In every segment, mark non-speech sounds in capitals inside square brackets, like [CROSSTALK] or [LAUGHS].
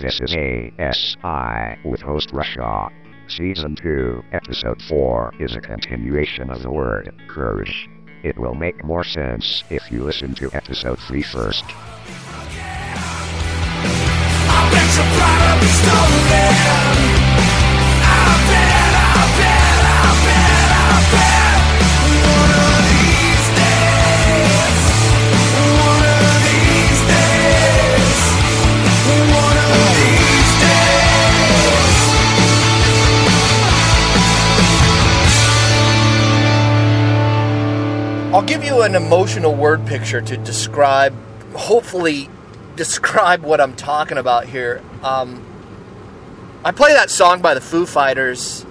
This is ASI with host Russ Shaw. Season 2, Episode 4 is a continuation of the word courage. It will make more sense if you listen to Episode 3 first. I've been so proud of I'll give you an emotional word picture to describe, hopefully, describe what I'm talking about here. Um, I play that song by the Foo Fighters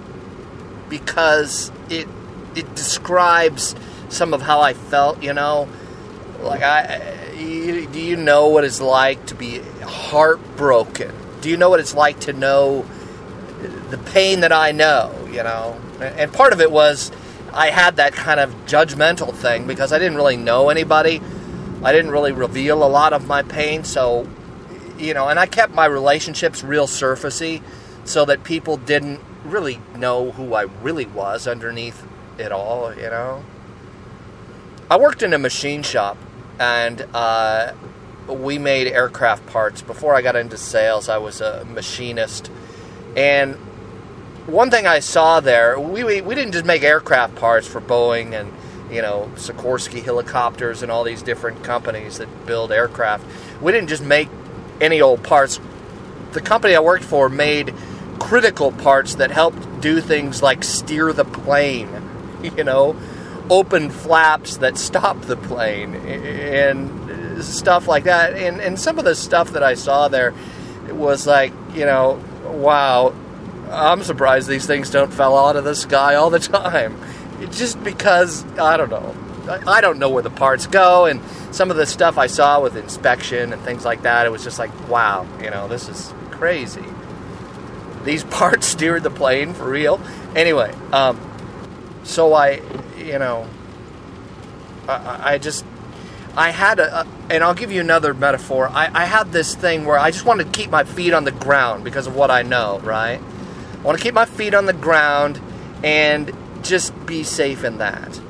because it it describes some of how I felt. You know, like I, you, do you know what it's like to be heartbroken? Do you know what it's like to know the pain that I know, you know. And part of it was I had that kind of judgmental thing because I didn't really know anybody. I didn't really reveal a lot of my pain, so you know, and I kept my relationships real surfacey so that people didn't really know who I really was underneath it all, you know. I worked in a machine shop and uh, we made aircraft parts. Before I got into sales, I was a machinist. And one thing I saw there, we, we, we didn't just make aircraft parts for Boeing and, you know, Sikorsky helicopters and all these different companies that build aircraft. We didn't just make any old parts. The company I worked for made critical parts that helped do things like steer the plane, [LAUGHS] you know, open flaps that stop the plane, and stuff like that. And, and some of the stuff that I saw there was like, you know, wow, I'm surprised these things don't fall out of the sky all the [LAUGHS] time. It's just because I don't know. I don't know where the parts go, and some of the stuff I saw with inspection and things like that, it was just like, wow, you know, this is crazy. These [LAUGHS] parts steered the plane for real. Anyway, um, so I, you know, I- I, I just, I had a, a, and I'll give you another metaphor. I, I had this thing where I just wanted to keep my feet on the ground because of what I know, right? I want to keep my feet on the ground and just be safe in that.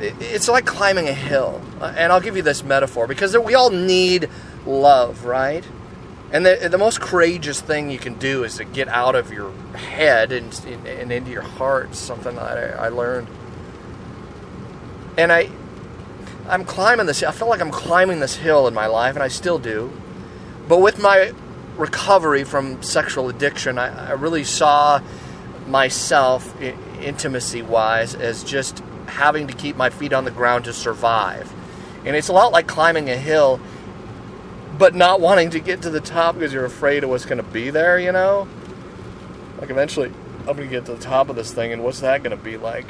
It's like climbing a hill. Uh, And I'll give you this metaphor because we all need love, right? And the, the most courageous thing you can do is to get out of your head and, and into your heart, something that I, I learned. And I, I'm climbing this. I feel like I'm climbing this hill in my life, and I still do. But with my recovery from sexual addiction, I, I really saw myself, i- intimacy-wise, as just having to keep my feet on the ground to survive. And it's a lot like climbing a hill, but not wanting to get to the top because you're afraid of what's going to be there. You know, like eventually I'm going to get to the top of this thing, and what's that going to be like?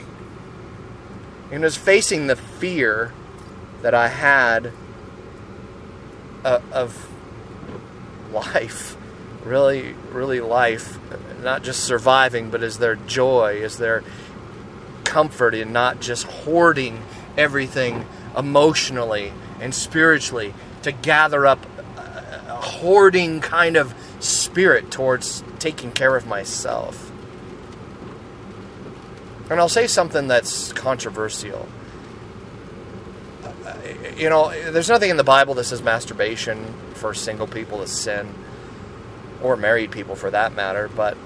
and was facing the fear that I had uh, of life, really, really life, not just surviving, but is there joy, is there comfort in not just hoarding everything emotionally and spiritually to gather up a hoarding kind of spirit towards taking care of myself. And I'll say something that's controversial. You know, there's nothing in the Bible that says masturbation for single people is sin, or married people for that matter. But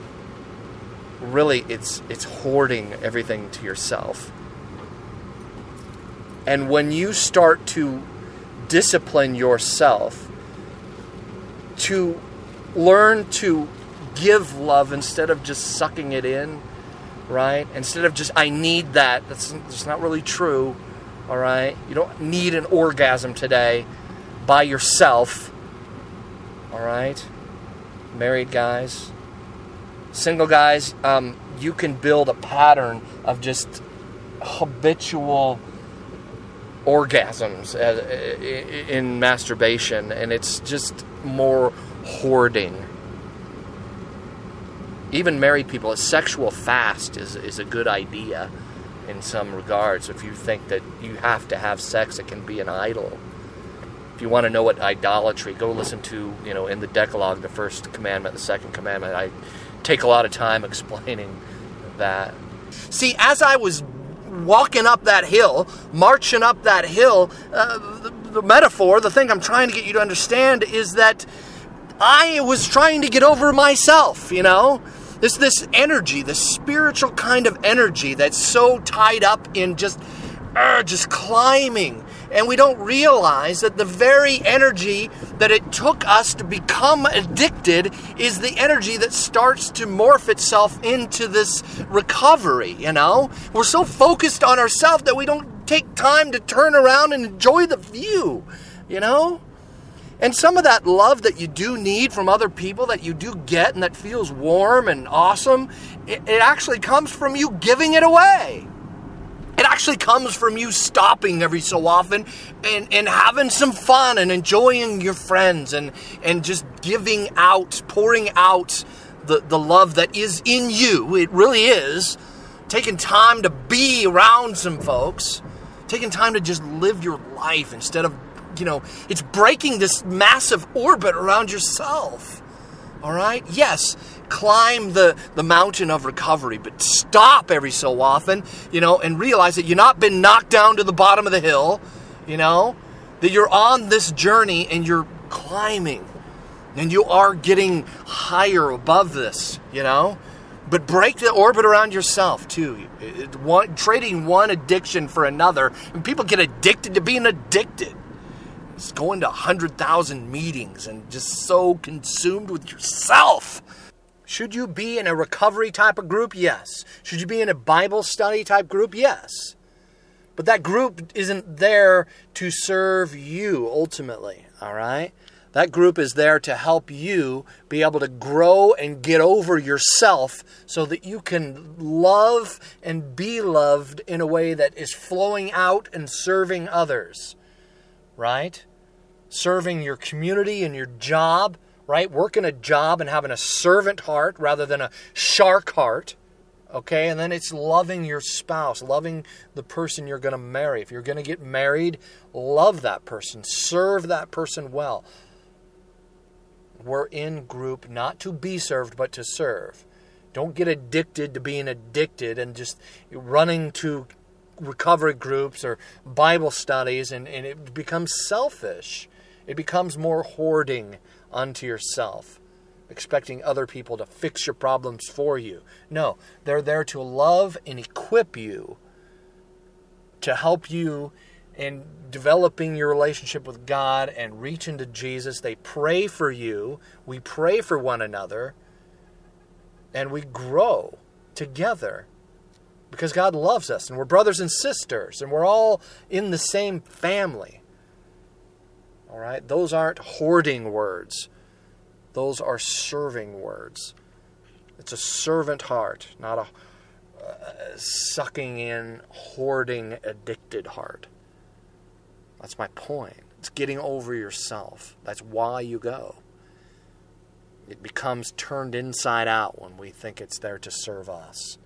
really, it's it's hoarding everything to yourself. And when you start to discipline yourself to learn to give love instead of just sucking it in, right? Instead of just, I need that. That's, that's not really true, all right? You don't need an orgasm today by yourself, all right? Married guys, single guys, um, you can build a pattern of just habitual orgasms in masturbation, and it's just more hoarding. Even married people, a sexual fast is, is a good idea in some regards. If you think that you have to have sex, it can be an idol. if you want to know what idolatry, go listen to, you know, in the Decalogue, the first commandment, the second commandment. I take a lot of time [LAUGHS] explaining that. See, as I was walking up that hill, marching up that hill, uh, the, the metaphor, the thing I'm trying to get you to understand is that I was trying to get over myself, you know? This this energy, this spiritual kind of energy that's so tied up in just uh, just climbing. And we don't realize that the very energy that it took us to become addicted is the energy that starts to morph itself into this recovery, you know? We're so focused on ourselves that we don't take time to turn around and enjoy the view, you know? And some of that love that you do need from other people, that you do get and that feels warm and awesome, it, it actually comes from you giving it away. It actually comes from you stopping every so often and, and having some fun and enjoying your friends and, and just giving out, pouring out the, the love that is in you. It really is. Taking time to be around some folks, taking time to just live your life instead of you know, it's breaking this massive orbit around yourself. All right? Yes, climb the, the mountain of recovery, but stop every so often, you know, and realize that you've not been knocked down to the bottom of the hill, you know, that you're on this journey and you're climbing and you are getting higher above this, you know. But break the orbit around yourself too. It, one, trading one addiction for another, and people get addicted to being addicted going to 100,000 meetings and just so consumed with yourself. Should you be in a recovery type of group? Yes. Should you be in a Bible study type group? Yes. But that group isn't there to serve you ultimately, all right? That group is there to help you be able to grow and get over yourself so that you can love and be loved in a way that is flowing out and serving others, right? serving your community and your job, right? Working a job and having a servant heart rather than a shark heart. Okay, and then it's loving your spouse, loving the person you're going to marry. If you're going to get married, love that person, serve that person well. We're in group not to be served, but to serve. Don't get addicted to being addicted and just running to recovery groups or Bible studies, and, and it becomes selfish. It becomes more hoarding unto yourself, expecting other people to fix your problems for you. No, they're there to love and equip you, to help you in developing your relationship with God and reaching to Jesus. They pray for you. We pray for one another. And we grow together because God loves us and we're brothers and sisters and we're all in the same family. All right? Those aren't hoarding words, those are serving words. It's a servant heart, not a uh, sucking in, hoarding, addicted heart. That's my point. It's getting over yourself. That's why you go. It becomes turned inside out when we think it's there to serve us.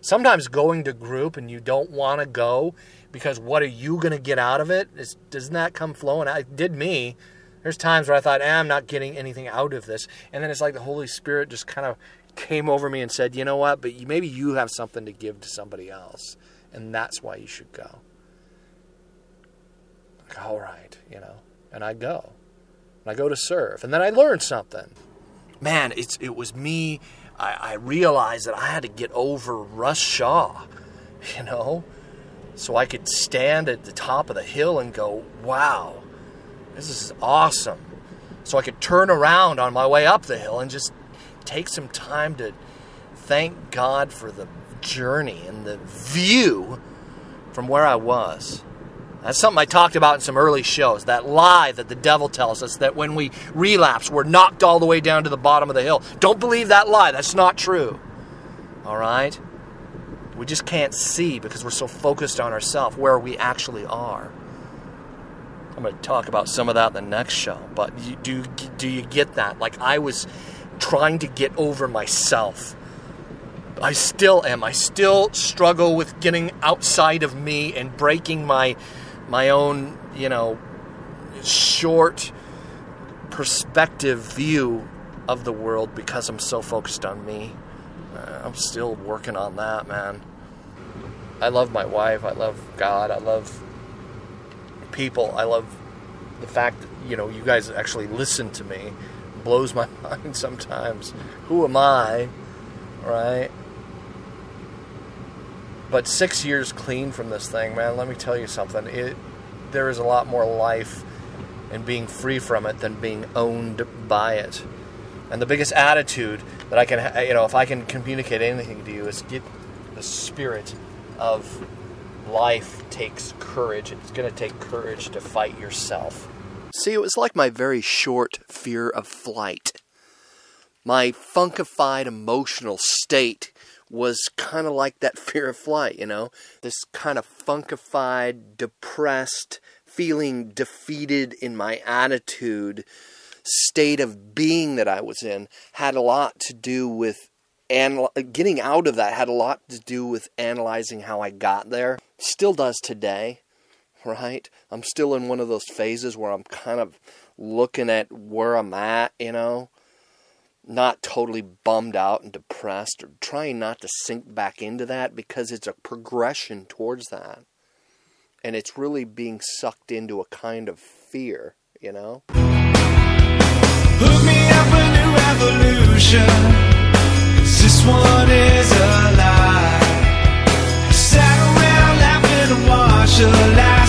Sometimes going to group and you don't want to go because what are you going to get out of it? Is, doesn't that come flowing? It did me. There's times where I thought, eh, I'm not getting anything out of this. And then it's like the Holy Spirit just kind of came over me and said, you know what? But maybe you have something to give to somebody else. And that's why you should go. Like, all right, you know. And I go. And I go to serve. And then I learn something. Man, it's it was me. I, I realized that I had to get over Russ Shaw, [LAUGHS] you know? so I could stand at the top of the hill and go, wow, this is awesome. So I could turn around on my way up the hill and just take some time to thank God for the journey and the view from where I was. That's something I talked about in some early shows. That lie that the devil tells us that when we relapse, we're knocked all the way down to the bottom of the hill. Don't believe that lie. That's not true. All right? We just can't see because we're so focused on ourselves where we actually are. I'm going to talk about some of that in the next show, but do do you get that? Like I was trying to get over myself. I still am. I still struggle with getting outside of me and breaking my my own, you know, short perspective view of the world because I'm so focused on me. Uh, I'm still working on that, man. I love my wife. I love God. I love people. I love the fact that, you know, you guys actually listen to me. Blows my [LAUGHS] mind sometimes. Who am I? Right? But six years clean from this thing, man, let me tell you something. It there is a lot more life in being free from it than being owned by it. And the biggest attitude that I can, you know, if I can communicate anything to you, is get the spirit of life takes courage. It's going to take courage to fight yourself. See, it was like my very short fear of flight. My funkified emotional state was kind of like that [LAUGHS] fear of flight, you know? This kind of funkified, depressed, feeling defeated in my attitude state of being that I was in had a lot to do with and getting out of that had a lot to do with analyzing how I got there. Still does today, right? I'm still in one of those phases where I'm kind of looking at where I'm at, you know, not totally bummed out and depressed or trying not to sink back into that because it's a progression towards that. And it's really being sucked into a kind of fear, you know? Hook me up a new this one is a lie. Sat around laughing and watched the last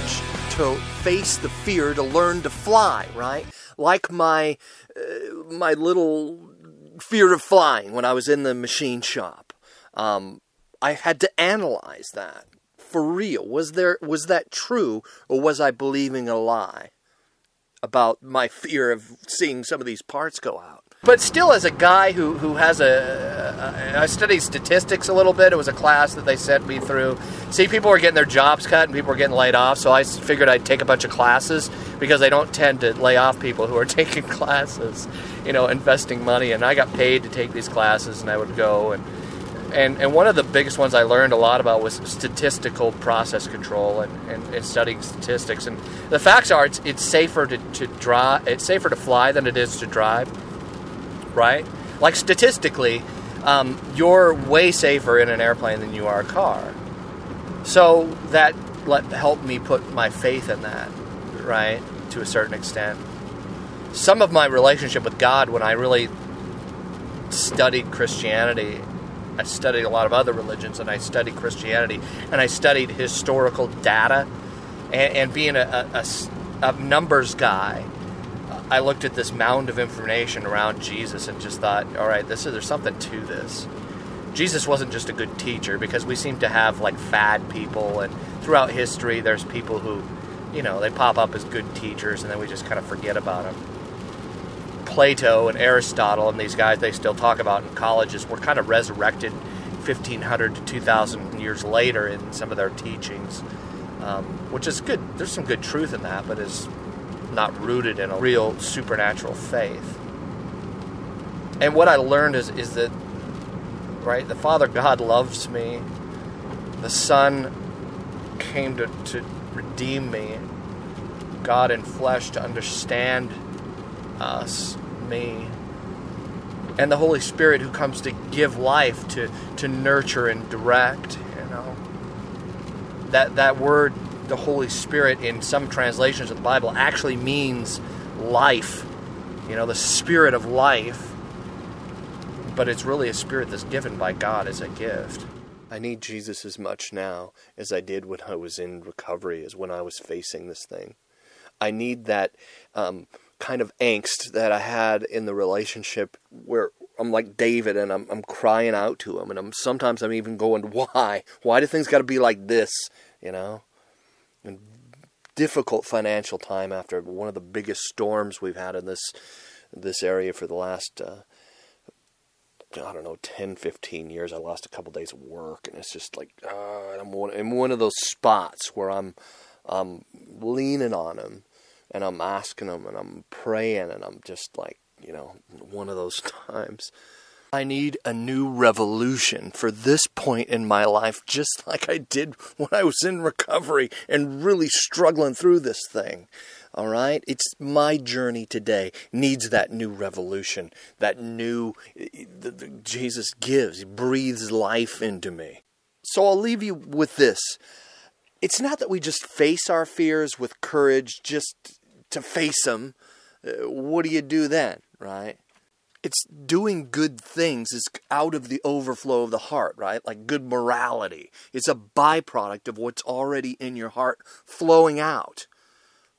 courage to face the fear to learn to fly, right? Like my uh, my little fear of flying when I was in the machine shop. Um, I had to analyze that for real. Was there was that true or was I believing a lie about my fear of seeing some of these parts go out? But still, as a guy who, who has a, I studied statistics a little bit. It was a class that they sent me through. See, people were getting their jobs cut and people were getting laid off. So I figured I'd take a bunch of classes because they don't tend to lay off people who are [LAUGHS] taking classes, you know, investing money. And I got paid to take these classes, and I would go and and and one of the biggest ones I learned a lot about was statistical process control and, and, and studying statistics. And the facts are, it's it's safer to to drive, it's safer to fly than it is to drive, right? Like statistically, um, you're way safer in an airplane than you are a car. So that let helped me put my faith in that, right, to a certain extent. Some of my relationship with God, when I really studied Christianity, I studied a lot of other religions, and I studied Christianity, and I studied historical data, and, and being a numbers guy, I looked at this mound of information around Jesus and just thought, all right, this is there's something to this. Jesus wasn't just a good teacher because we seem to have like fad people, and throughout history, there's people who, you know, they pop up as good teachers, and then we just kind of forget about them. Plato and Aristotle and these guys they still talk about in colleges were kind of resurrected 1500 to 2000 years later in some of their teachings, um, which is good. There's some good truth in that, but is not rooted in a real supernatural faith. And what I learned is is that right, the Father God loves me. The Son came to, to redeem me. God in flesh to understand us, me, and the Holy Spirit who comes to give life, to, to nurture and direct, you know. That that word, the Holy Spirit, in some translations of the Bible actually means life. You know, the spirit of life. But it's really a spirit that's given by God as a gift. I need Jesus as much now as I did when I was in recovery, as when I was facing this thing. I need that um, kind of angst that I had in the relationship where I'm like David and I'm I'm crying out to him and I'm sometimes I'm even going why why do things got to be like this you know difficult financial time after one of the biggest storms we've had in this this area for the last uh, I don't know 10 15 years I lost a couple days of work and it's just like uh, I'm one, in one of those spots where I'm I'm leaning on him and I'm asking him and I'm praying and I'm just like you know, one of those [LAUGHS] times. I need a new revolution for this point in my life, just [LAUGHS] like I did when I was in recovery and really struggling through this thing. All right? It's my journey today needs that new revolution, that new the, the, Jesus gives, he breathes life into me. So I'll leave you with this. It's not that we just face our fears with courage just to face them. Uh, what do you do then? right? It's doing good things is out of the overflow of the heart, right? Like good morality. It's a byproduct of what's already in your heart flowing out.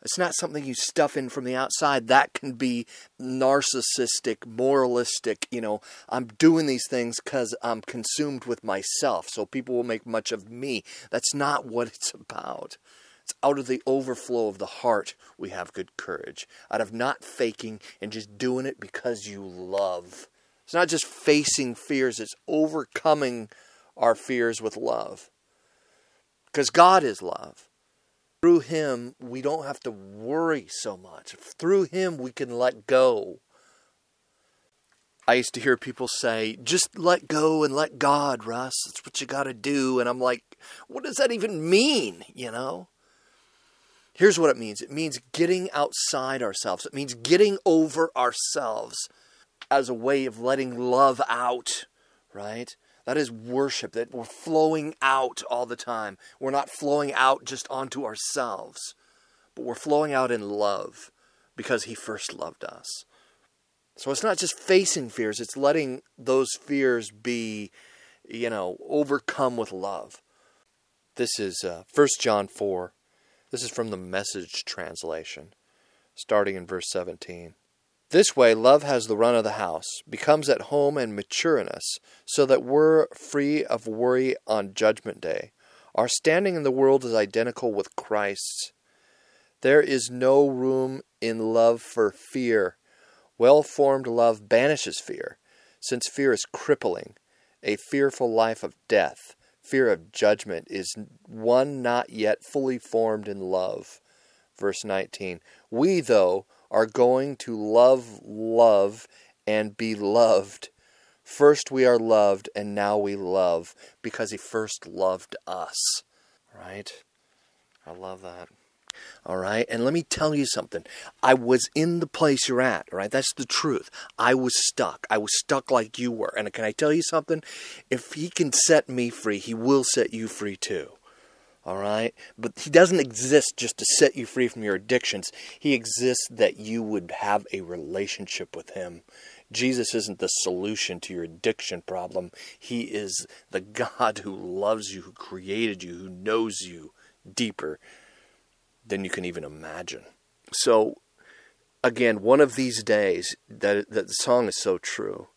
It's not something you stuff in from the outside. That can be narcissistic, moralistic. You know, I'm doing these things because I'm consumed with myself, so people will make much of me. That's not what it's about. It's out of the overflow of the heart we have good courage. Out of not faking and just doing it because you love. It's not just facing fears, it's overcoming our fears with love. Because God is love. Through Him, we don't have to worry so much. Through Him, we can let go. I used to hear people say, just let go and let God, Russ. That's what you got to do. And I'm like, what does that even mean? You know? Here's what it means it means getting outside ourselves, it means getting over ourselves as a way of letting love out, right? That is worship, that we're flowing out all the time. We're not flowing out just onto ourselves, but we're flowing out in love because He first loved us. So it's not just facing fears, it's letting those fears be, you know, overcome with love. This is uh, 1 John 4 this is from the Message translation, starting in verse 17. This way, love has the run of the house, becomes at home and mature in us, so that we're free of worry on Judgment Day. Our standing in the world is identical with Christ's. There is no room in love for fear. Well formed love banishes fear, since fear is crippling, a fearful life of death fear of judgment is one not yet fully formed in love. Verse 19. We, though, are going to love love and be loved. First we are loved, and now we love because he first loved us. Right? I love that. All right. And let me tell you something. I was in the place you're at. All right. That's the truth. I was stuck. I was stuck like you were. And can I tell you something? If he can set me free, he will set you free too. All right. But he doesn't exist just to set you free from your addictions. He exists that you would have a relationship with him. Jesus isn't the solution to your addiction problem. He is the God who loves you, who created you, who knows you deeper than you can even imagine. So, again, one of these days, that, that the song is so true.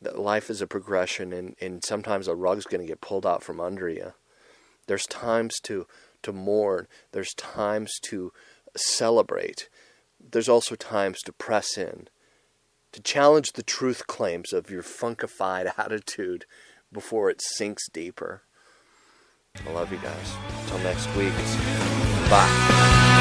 That life is a progression, and, and sometimes a rug's going to get pulled out from under you. There's times to, to mourn, there's times to celebrate, there's also times to press in, to challenge the truth claims of your funkified [LAUGHS] attitude before it sinks deeper. I love you guys. Until next week. Bye.